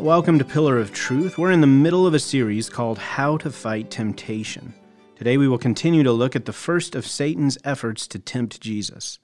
Welcome to Pillar of Truth. We're in the middle of a series called How to Fight Temptation. Today we will continue to look at the first of Satan's efforts to tempt Jesus.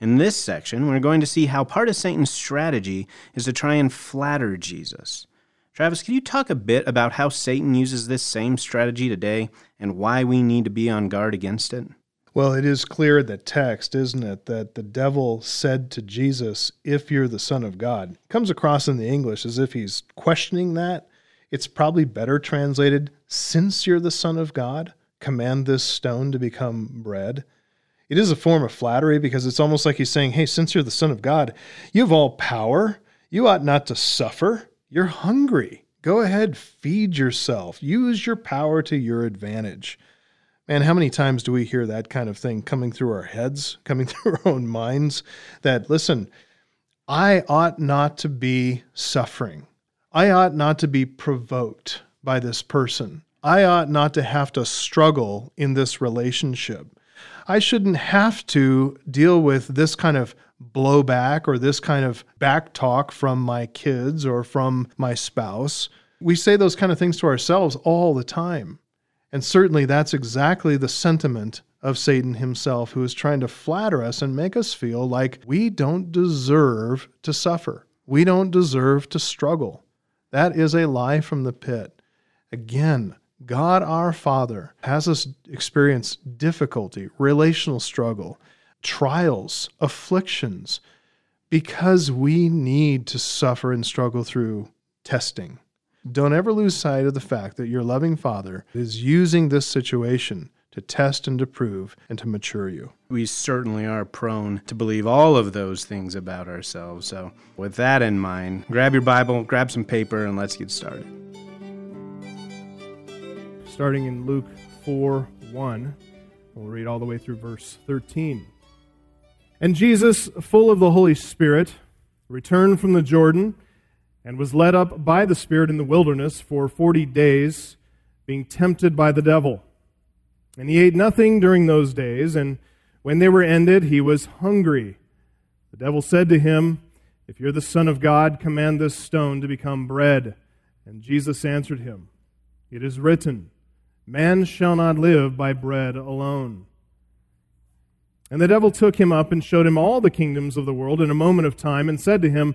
In this section, we're going to see how part of Satan's strategy is to try and flatter Jesus. Travis, can you talk a bit about how Satan uses this same strategy today and why we need to be on guard against it? Well, it is clear in the text, isn't it, that the devil said to Jesus, If you're the Son of God. It comes across in the English as if he's questioning that. It's probably better translated, Since you're the Son of God, command this stone to become bread. It is a form of flattery because it's almost like he's saying, Hey, since you're the Son of God, you have all power. You ought not to suffer. You're hungry. Go ahead, feed yourself. Use your power to your advantage. Man, how many times do we hear that kind of thing coming through our heads, coming through our own minds? That, listen, I ought not to be suffering. I ought not to be provoked by this person. I ought not to have to struggle in this relationship. I shouldn't have to deal with this kind of blowback or this kind of back talk from my kids or from my spouse. We say those kind of things to ourselves all the time. And certainly that's exactly the sentiment of Satan himself, who is trying to flatter us and make us feel like we don't deserve to suffer. We don't deserve to struggle. That is a lie from the pit. Again, God our Father has us experience difficulty, relational struggle, trials, afflictions, because we need to suffer and struggle through testing. Don't ever lose sight of the fact that your loving Father is using this situation to test and to prove and to mature you. We certainly are prone to believe all of those things about ourselves. So, with that in mind, grab your Bible, grab some paper, and let's get started. Starting in Luke 4 1, we'll read all the way through verse 13. And Jesus, full of the Holy Spirit, returned from the Jordan and was led up by the Spirit in the wilderness for forty days, being tempted by the devil. And he ate nothing during those days, and when they were ended, he was hungry. The devil said to him, If you're the Son of God, command this stone to become bread. And Jesus answered him, It is written, Man shall not live by bread alone. And the devil took him up and showed him all the kingdoms of the world in a moment of time, and said to him,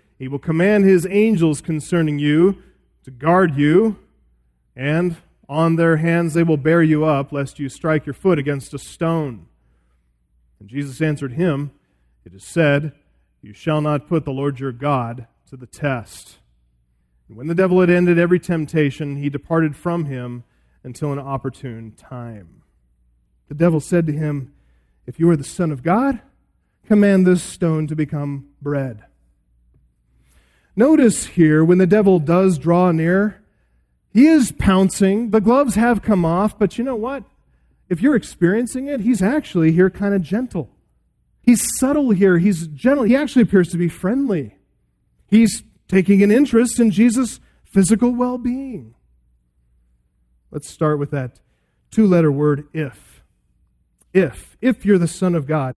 he will command his angels concerning you to guard you, and on their hands they will bear you up, lest you strike your foot against a stone. And Jesus answered him, It is said, You shall not put the Lord your God to the test. And when the devil had ended every temptation, he departed from him until an opportune time. The devil said to him, If you are the Son of God, command this stone to become bread. Notice here, when the devil does draw near, he is pouncing. The gloves have come off, but you know what? If you're experiencing it, he's actually here kind of gentle. He's subtle here. He's gentle. He actually appears to be friendly. He's taking an interest in Jesus' physical well being. Let's start with that two letter word, if. If. If you're the Son of God.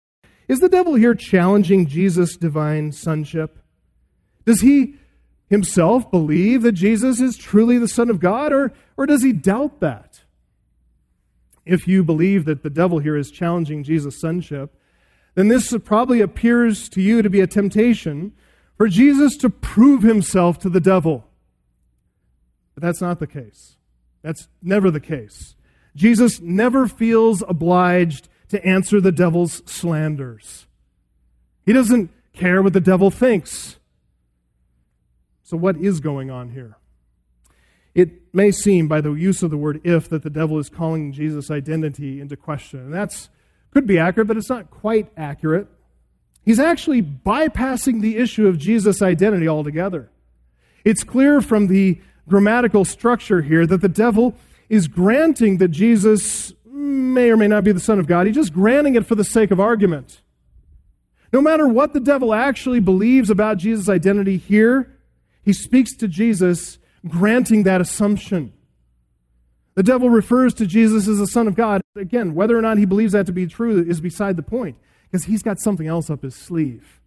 Is the devil here challenging Jesus' divine sonship? Does he himself believe that Jesus is truly the Son of God, or, or does he doubt that? If you believe that the devil here is challenging Jesus' sonship, then this probably appears to you to be a temptation for Jesus to prove himself to the devil. But that's not the case. That's never the case. Jesus never feels obliged to answer the devil's slanders. He doesn't care what the devil thinks. So, what is going on here? It may seem by the use of the word if that the devil is calling Jesus' identity into question. And that's could be accurate, but it's not quite accurate. He's actually bypassing the issue of Jesus' identity altogether. It's clear from the grammatical structure here that the devil is granting that Jesus may or may not be the Son of God. He's just granting it for the sake of argument. No matter what the devil actually believes about Jesus' identity here, he speaks to Jesus, granting that assumption. The devil refers to Jesus as the Son of God. Again, whether or not he believes that to be true is beside the point, because he's got something else up his sleeve.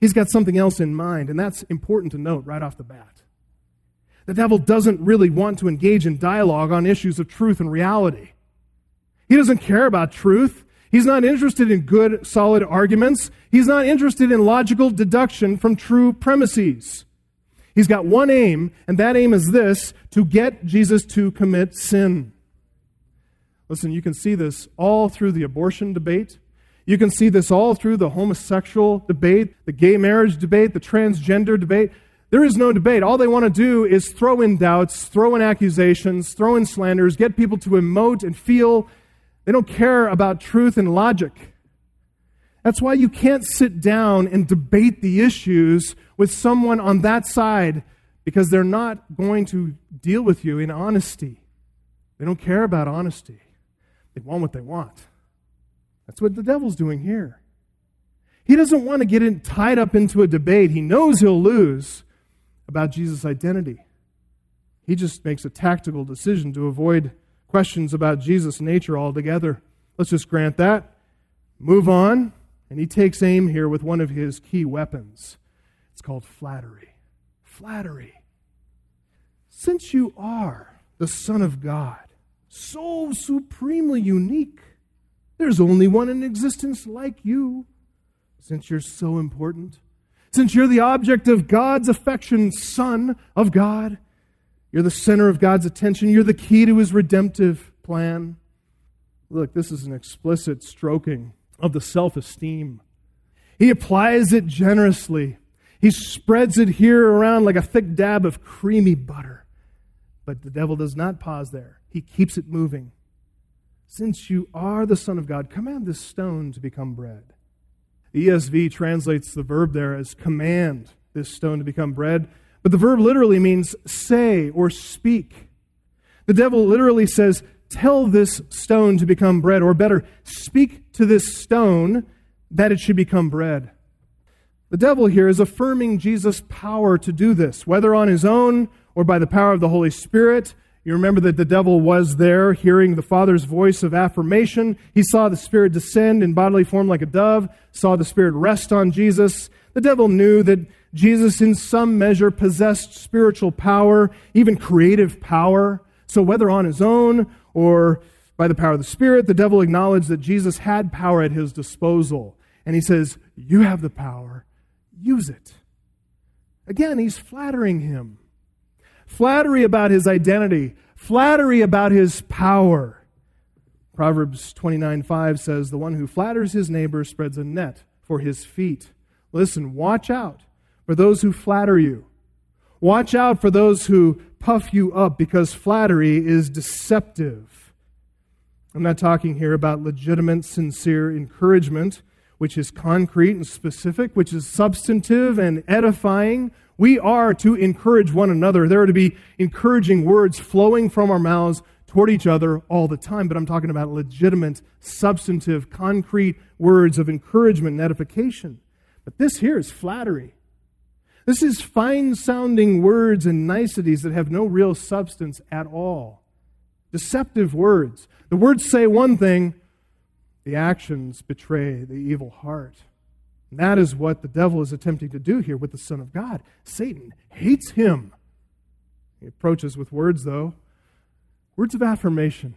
He's got something else in mind, and that's important to note right off the bat. The devil doesn't really want to engage in dialogue on issues of truth and reality. He doesn't care about truth. He's not interested in good, solid arguments. He's not interested in logical deduction from true premises. He's got one aim, and that aim is this to get Jesus to commit sin. Listen, you can see this all through the abortion debate. You can see this all through the homosexual debate, the gay marriage debate, the transgender debate. There is no debate. All they want to do is throw in doubts, throw in accusations, throw in slanders, get people to emote and feel. They don't care about truth and logic. That's why you can't sit down and debate the issues with someone on that side because they're not going to deal with you in honesty. They don't care about honesty. They want what they want. That's what the devil's doing here. He doesn't want to get in, tied up into a debate he knows he'll lose about Jesus' identity. He just makes a tactical decision to avoid questions about Jesus' nature altogether. Let's just grant that. Move on. And he takes aim here with one of his key weapons. It's called flattery. Flattery. Since you are the Son of God, so supremely unique, there's only one in existence like you. Since you're so important, since you're the object of God's affection, Son of God, you're the center of God's attention, you're the key to his redemptive plan. Look, this is an explicit stroking of the self esteem. He applies it generously. He spreads it here around like a thick dab of creamy butter. But the devil does not pause there, he keeps it moving. Since you are the Son of God, command this stone to become bread. The ESV translates the verb there as command this stone to become bread, but the verb literally means say or speak. The devil literally says, Tell this stone to become bread, or better, speak to this stone that it should become bread. The devil here is affirming Jesus' power to do this, whether on his own or by the power of the Holy Spirit. You remember that the devil was there hearing the Father's voice of affirmation. He saw the Spirit descend in bodily form like a dove, saw the Spirit rest on Jesus. The devil knew that Jesus, in some measure, possessed spiritual power, even creative power. So, whether on his own or by the power of the Spirit, the devil acknowledged that Jesus had power at his disposal. And he says, You have the power, use it. Again, he's flattering him. Flattery about his identity, flattery about his power. Proverbs 29 5 says, The one who flatters his neighbor spreads a net for his feet. Listen, watch out for those who flatter you. Watch out for those who puff you up because flattery is deceptive. I'm not talking here about legitimate, sincere encouragement, which is concrete and specific, which is substantive and edifying. We are to encourage one another. There are to be encouraging words flowing from our mouths toward each other all the time, but I'm talking about legitimate, substantive, concrete words of encouragement and edification. But this here is flattery. This is fine sounding words and niceties that have no real substance at all. Deceptive words. The words say one thing, the actions betray the evil heart. And that is what the devil is attempting to do here with the Son of God. Satan hates him. He approaches with words, though words of affirmation,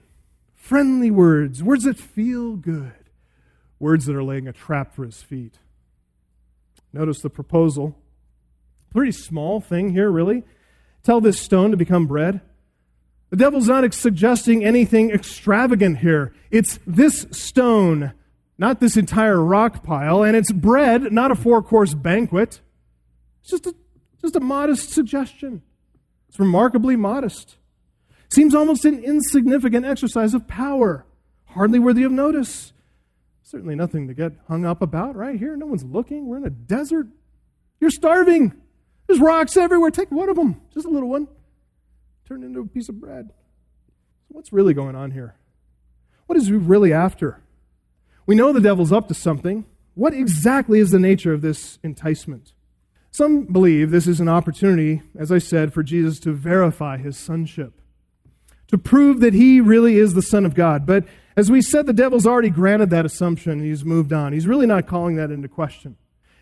friendly words, words that feel good, words that are laying a trap for his feet. Notice the proposal Pretty small thing here, really. Tell this stone to become bread. The devil's not suggesting anything extravagant here. It's this stone, not this entire rock pile, and it's bread, not a four course banquet. It's just a, just a modest suggestion. It's remarkably modest. Seems almost an insignificant exercise of power, hardly worthy of notice. Certainly nothing to get hung up about right here. No one's looking. We're in a desert. You're starving. There's rocks everywhere. Take one of them, just a little one. Turned into a piece of bread. So what's really going on here? What is he really after? We know the devil's up to something. What exactly is the nature of this enticement? Some believe this is an opportunity, as I said, for Jesus to verify his sonship, to prove that he really is the Son of God. But as we said, the devil's already granted that assumption. He's moved on. He's really not calling that into question.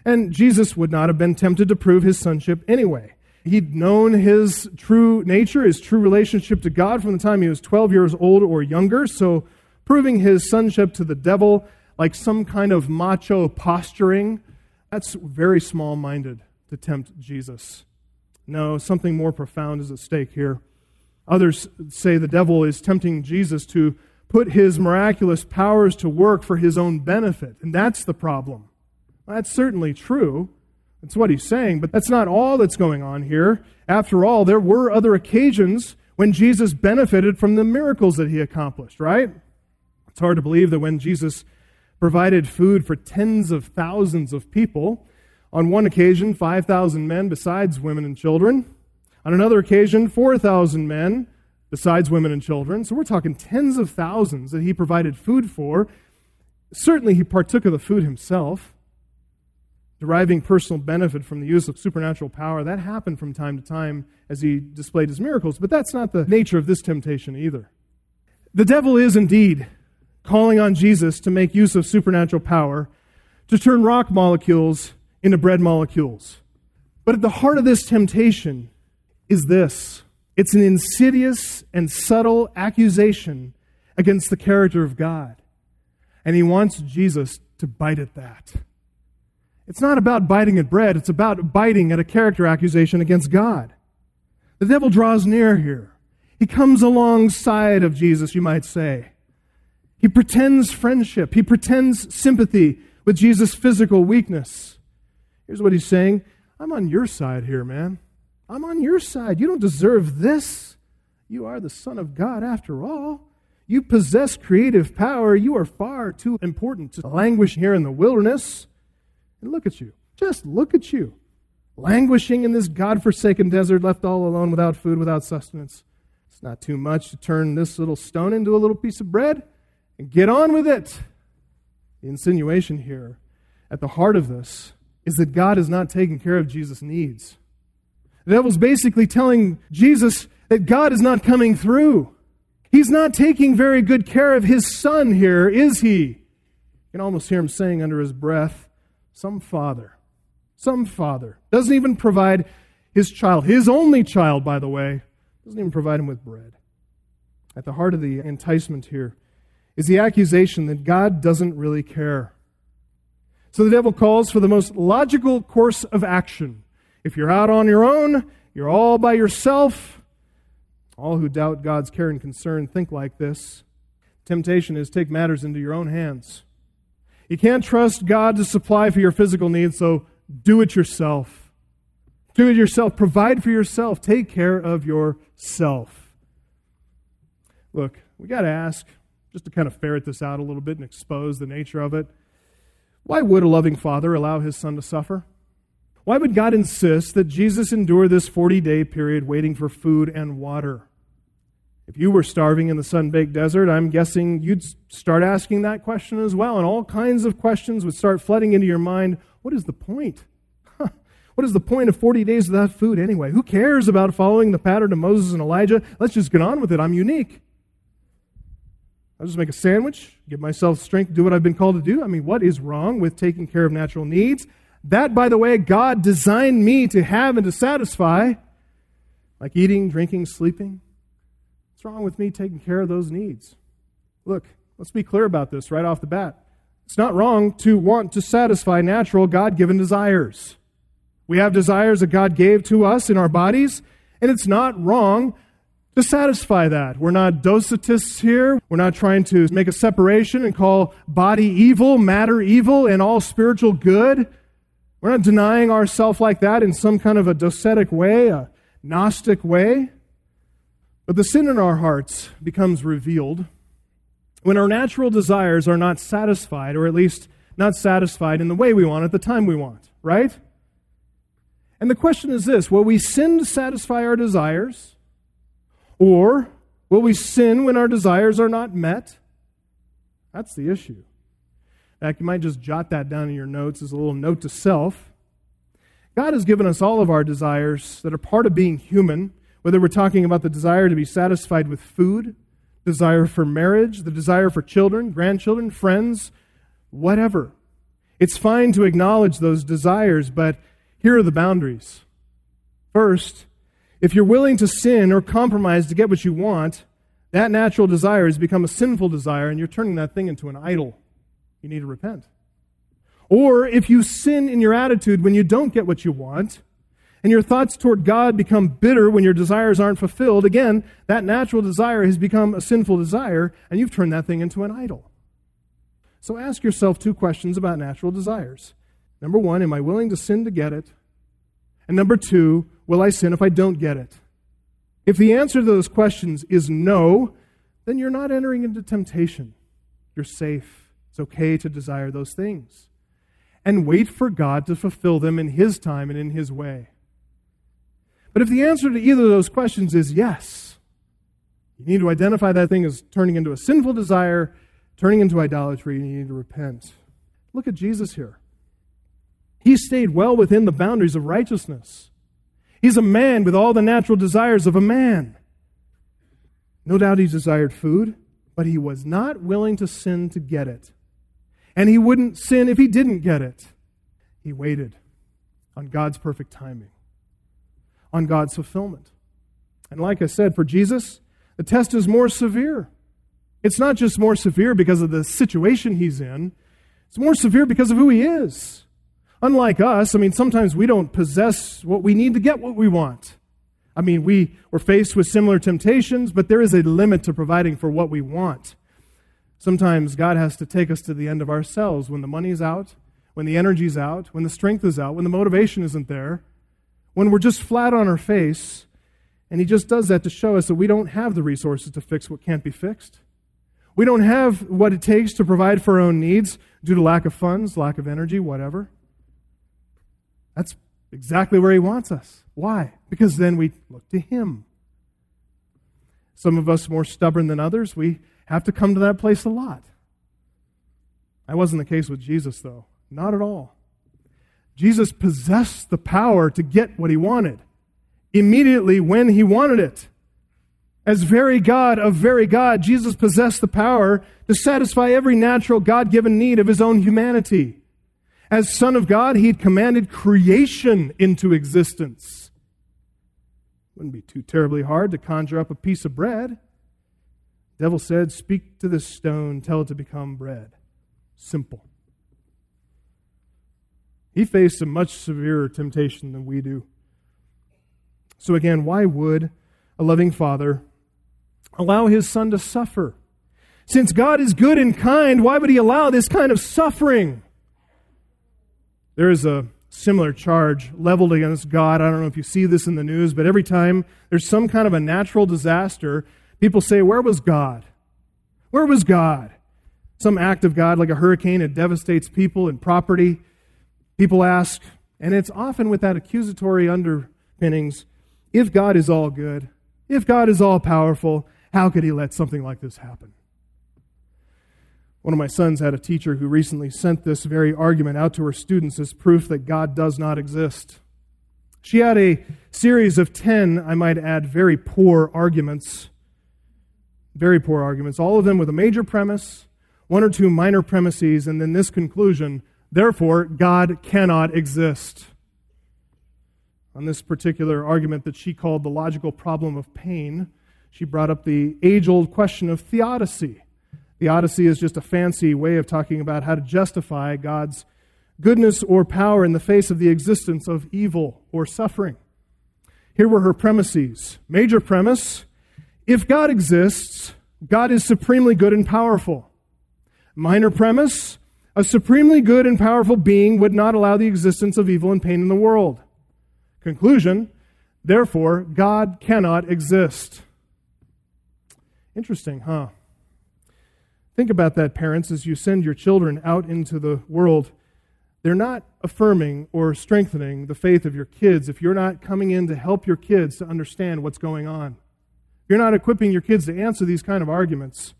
And Jesus would not have been tempted to prove his sonship anyway. He'd known his true nature, his true relationship to God from the time he was 12 years old or younger. So proving his sonship to the devil like some kind of macho posturing, that's very small minded to tempt Jesus. No, something more profound is at stake here. Others say the devil is tempting Jesus to put his miraculous powers to work for his own benefit, and that's the problem. That's certainly true. That's what he's saying, but that's not all that's going on here. After all, there were other occasions when Jesus benefited from the miracles that he accomplished, right? It's hard to believe that when Jesus provided food for tens of thousands of people, on one occasion, 5,000 men besides women and children. On another occasion, 4,000 men besides women and children. So we're talking tens of thousands that he provided food for. Certainly, he partook of the food himself, deriving personal benefit from the use of supernatural power. That happened from time to time as he displayed his miracles, but that's not the nature of this temptation either. The devil is indeed calling on Jesus to make use of supernatural power to turn rock molecules into bread molecules. But at the heart of this temptation is this it's an insidious and subtle accusation against the character of God. And he wants Jesus to bite at that. It's not about biting at bread, it's about biting at a character accusation against God. The devil draws near here. He comes alongside of Jesus, you might say. He pretends friendship, he pretends sympathy with Jesus' physical weakness. Here's what he's saying I'm on your side here, man. I'm on your side. You don't deserve this. You are the Son of God after all. You possess creative power. You are far too important to languish here in the wilderness. And look at you. Just look at you. Languishing in this God forsaken desert, left all alone without food, without sustenance. It's not too much to turn this little stone into a little piece of bread and get on with it. The insinuation here at the heart of this is that God is not taking care of Jesus' needs. The devil's basically telling Jesus that God is not coming through. He's not taking very good care of his son here, is he? You can almost hear him saying under his breath, Some father, some father doesn't even provide his child, his only child, by the way, doesn't even provide him with bread. At the heart of the enticement here is the accusation that God doesn't really care. So the devil calls for the most logical course of action. If you're out on your own, you're all by yourself. All who doubt God's care and concern think like this. Temptation is take matters into your own hands. You can't trust God to supply for your physical needs, so do it yourself. Do it yourself. Provide for yourself. Take care of yourself. Look, we got to ask, just to kind of ferret this out a little bit and expose the nature of it. Why would a loving father allow his son to suffer? Why would God insist that Jesus endure this 40 day period waiting for food and water? If you were starving in the sun baked desert, I'm guessing you'd start asking that question as well, and all kinds of questions would start flooding into your mind. What is the point? what is the point of 40 days without food anyway? Who cares about following the pattern of Moses and Elijah? Let's just get on with it. I'm unique. I'll just make a sandwich, give myself strength do what I've been called to do. I mean, what is wrong with taking care of natural needs? That, by the way, God designed me to have and to satisfy, like eating, drinking, sleeping. Wrong with me taking care of those needs? Look, let's be clear about this right off the bat. It's not wrong to want to satisfy natural, God given desires. We have desires that God gave to us in our bodies, and it's not wrong to satisfy that. We're not docetists here. We're not trying to make a separation and call body evil, matter evil, and all spiritual good. We're not denying ourselves like that in some kind of a docetic way, a Gnostic way. But the sin in our hearts becomes revealed when our natural desires are not satisfied, or at least not satisfied in the way we want at the time we want, right? And the question is this will we sin to satisfy our desires? Or will we sin when our desires are not met? That's the issue. In fact, you might just jot that down in your notes as a little note to self. God has given us all of our desires that are part of being human, whether we're talking about the desire to be satisfied with food, desire for marriage, the desire for children, grandchildren, friends, whatever. It's fine to acknowledge those desires, but here are the boundaries. First, if you're willing to sin or compromise to get what you want, that natural desire has become a sinful desire and you're turning that thing into an idol. You need to repent. Or if you sin in your attitude when you don't get what you want, and your thoughts toward God become bitter when your desires aren't fulfilled, again, that natural desire has become a sinful desire, and you've turned that thing into an idol. So ask yourself two questions about natural desires. Number one, am I willing to sin to get it? And number two, will I sin if I don't get it? If the answer to those questions is no, then you're not entering into temptation. You're safe. It's okay to desire those things. And wait for God to fulfill them in His time and in His way. But if the answer to either of those questions is yes, you need to identify that thing as turning into a sinful desire, turning into idolatry, and you need to repent. Look at Jesus here. He stayed well within the boundaries of righteousness. He's a man with all the natural desires of a man. No doubt he desired food, but he was not willing to sin to get it. And he wouldn't sin if he didn't get it. He waited on God's perfect timing on God's fulfillment. And like I said, for Jesus, the test is more severe. It's not just more severe because of the situation he's in, it's more severe because of who he is. Unlike us, I mean, sometimes we don't possess what we need to get what we want. I mean, we, we're faced with similar temptations, but there is a limit to providing for what we want. Sometimes God has to take us to the end of ourselves when the money's out, when the energy's out, when the strength is out, when the motivation isn't there when we're just flat on our face, and He just does that to show us that we don't have the resources to fix what can't be fixed. We don't have what it takes to provide for our own needs due to lack of funds, lack of energy, whatever. That's exactly where He wants us. Why? Because then we look to Him. Some of us more stubborn than others, we have to come to that place a lot. That wasn't the case with Jesus, though. Not at all. Jesus possessed the power to get what he wanted immediately when he wanted it. As very God of very God, Jesus possessed the power to satisfy every natural God given need of his own humanity. As Son of God, he had commanded creation into existence. Wouldn't be too terribly hard to conjure up a piece of bread. The devil said, Speak to this stone, tell it to become bread. Simple. He faced a much severer temptation than we do. So, again, why would a loving father allow his son to suffer? Since God is good and kind, why would he allow this kind of suffering? There is a similar charge leveled against God. I don't know if you see this in the news, but every time there's some kind of a natural disaster, people say, Where was God? Where was God? Some act of God, like a hurricane, it devastates people and property. People ask, and it's often with that accusatory underpinnings if God is all good, if God is all powerful, how could he let something like this happen? One of my sons had a teacher who recently sent this very argument out to her students as proof that God does not exist. She had a series of 10, I might add, very poor arguments. Very poor arguments, all of them with a major premise, one or two minor premises, and then this conclusion Therefore, God cannot exist. On this particular argument that she called the logical problem of pain, she brought up the age old question of theodicy. Theodicy is just a fancy way of talking about how to justify God's goodness or power in the face of the existence of evil or suffering. Here were her premises. Major premise if God exists, God is supremely good and powerful. Minor premise a supremely good and powerful being would not allow the existence of evil and pain in the world. Conclusion Therefore, God cannot exist. Interesting, huh? Think about that, parents, as you send your children out into the world. They're not affirming or strengthening the faith of your kids if you're not coming in to help your kids to understand what's going on. You're not equipping your kids to answer these kind of arguments.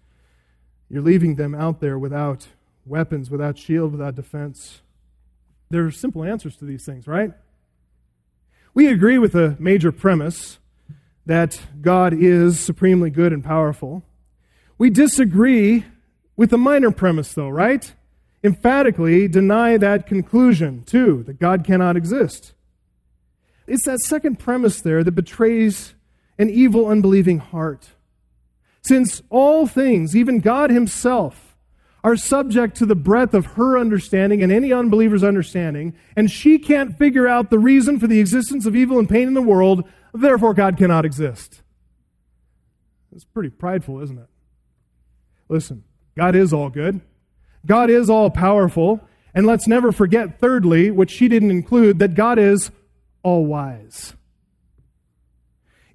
You're leaving them out there without weapons, without shield, without defense. There are simple answers to these things, right? We agree with a major premise that God is supremely good and powerful. We disagree with the minor premise, though, right? Emphatically deny that conclusion, too, that God cannot exist. It's that second premise there that betrays an evil, unbelieving heart. Since all things, even God Himself, are subject to the breadth of her understanding and any unbeliever's understanding, and she can't figure out the reason for the existence of evil and pain in the world, therefore God cannot exist. It's pretty prideful, isn't it? Listen, God is all good. God is all powerful. And let's never forget, thirdly, which she didn't include, that God is all wise.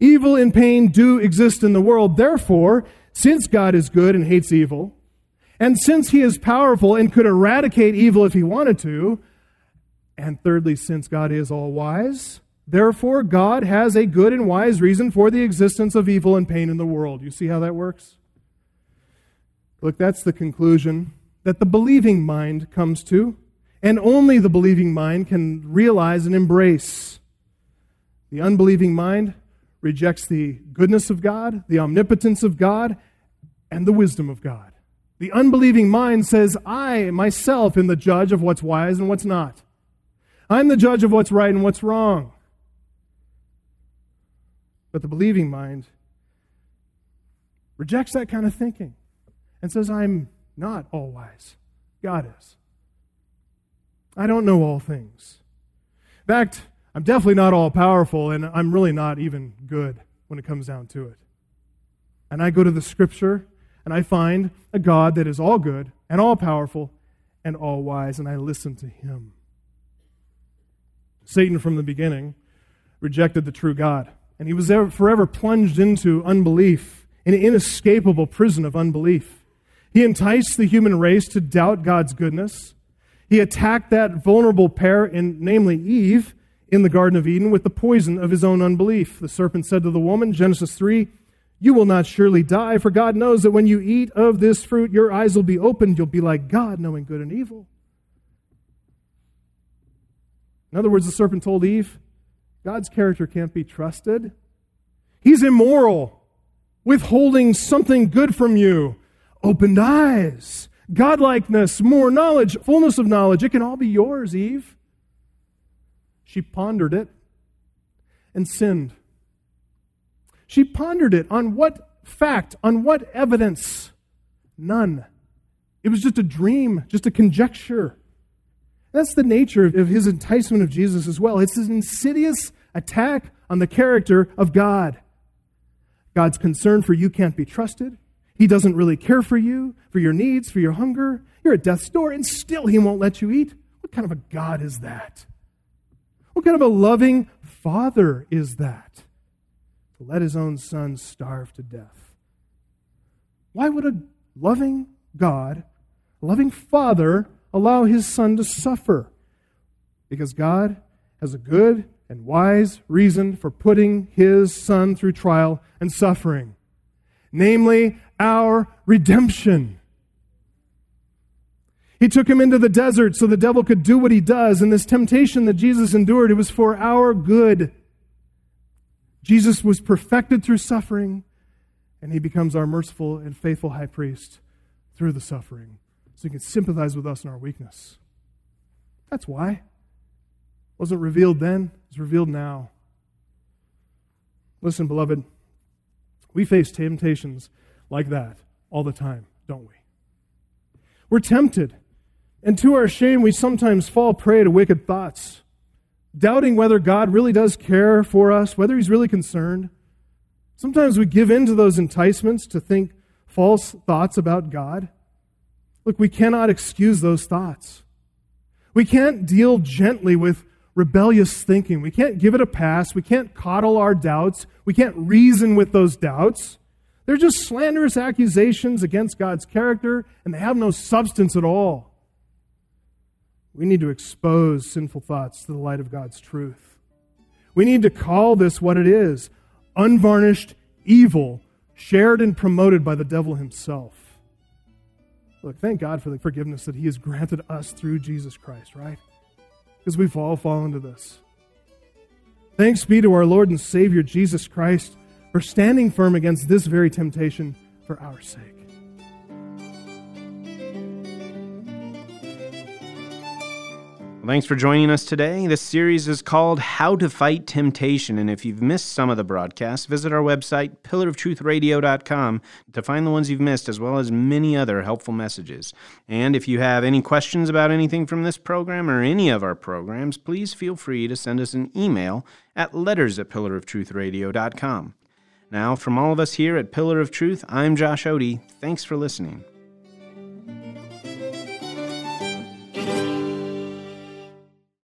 Evil and pain do exist in the world. Therefore, since God is good and hates evil, and since he is powerful and could eradicate evil if he wanted to, and thirdly, since God is all wise, therefore God has a good and wise reason for the existence of evil and pain in the world. You see how that works? Look, that's the conclusion that the believing mind comes to, and only the believing mind can realize and embrace. The unbelieving mind rejects the goodness of God, the omnipotence of God, and the wisdom of God. The unbelieving mind says, I myself am the judge of what's wise and what's not. I'm the judge of what's right and what's wrong. But the believing mind rejects that kind of thinking and says, I'm not all wise. God is. I don't know all things. In fact, I'm definitely not all powerful, and I'm really not even good when it comes down to it. And I go to the scripture and I find a God that is all good and all powerful and all wise, and I listen to him. Satan, from the beginning, rejected the true God, and he was forever plunged into unbelief, an inescapable prison of unbelief. He enticed the human race to doubt God's goodness. He attacked that vulnerable pair, in, namely Eve, in the Garden of Eden with the poison of his own unbelief. The serpent said to the woman, Genesis 3, You will not surely die, for God knows that when you eat of this fruit, your eyes will be opened. You'll be like God, knowing good and evil. In other words, the serpent told Eve, God's character can't be trusted. He's immoral, withholding something good from you opened eyes, godlikeness, more knowledge, fullness of knowledge. It can all be yours, Eve. She pondered it and sinned. She pondered it on what fact, on what evidence? None. It was just a dream, just a conjecture. That's the nature of his enticement of Jesus as well. It's an insidious attack on the character of God. God's concern for you can't be trusted. He doesn't really care for you, for your needs, for your hunger. You're at death's door, and still He won't let you eat. What kind of a God is that? What kind of a loving Father is that? To let His own Son starve to death. Why would a loving God, a loving Father, allow His Son to suffer? Because God has a good and wise reason for putting His Son through trial and suffering namely our redemption. He took him into the desert so the devil could do what he does. And this temptation that Jesus endured, it was for our good. Jesus was perfected through suffering, and he becomes our merciful and faithful high priest through the suffering. So he can sympathize with us in our weakness. That's why. It wasn't revealed then, it's revealed now. Listen, beloved. We face temptations like that all the time, don't we? We're tempted. And to our shame, we sometimes fall prey to wicked thoughts, doubting whether God really does care for us, whether He's really concerned. Sometimes we give in to those enticements to think false thoughts about God. Look, we cannot excuse those thoughts. We can't deal gently with rebellious thinking. We can't give it a pass. We can't coddle our doubts. We can't reason with those doubts. They're just slanderous accusations against God's character, and they have no substance at all. We need to expose sinful thoughts to the light of God's truth. We need to call this what it is unvarnished evil shared and promoted by the devil himself. Look, thank God for the forgiveness that he has granted us through Jesus Christ, right? Because we've all fallen to this. Thanks be to our Lord and Savior Jesus Christ for standing firm against this very temptation for our sake. Thanks for joining us today. This series is called How to Fight Temptation. And if you've missed some of the broadcasts, visit our website, pillaroftruthradio.com, to find the ones you've missed, as well as many other helpful messages. And if you have any questions about anything from this program or any of our programs, please feel free to send us an email at letters at pillaroftruthradio.com. Now, from all of us here at Pillar of Truth, I'm Josh Odie. Thanks for listening.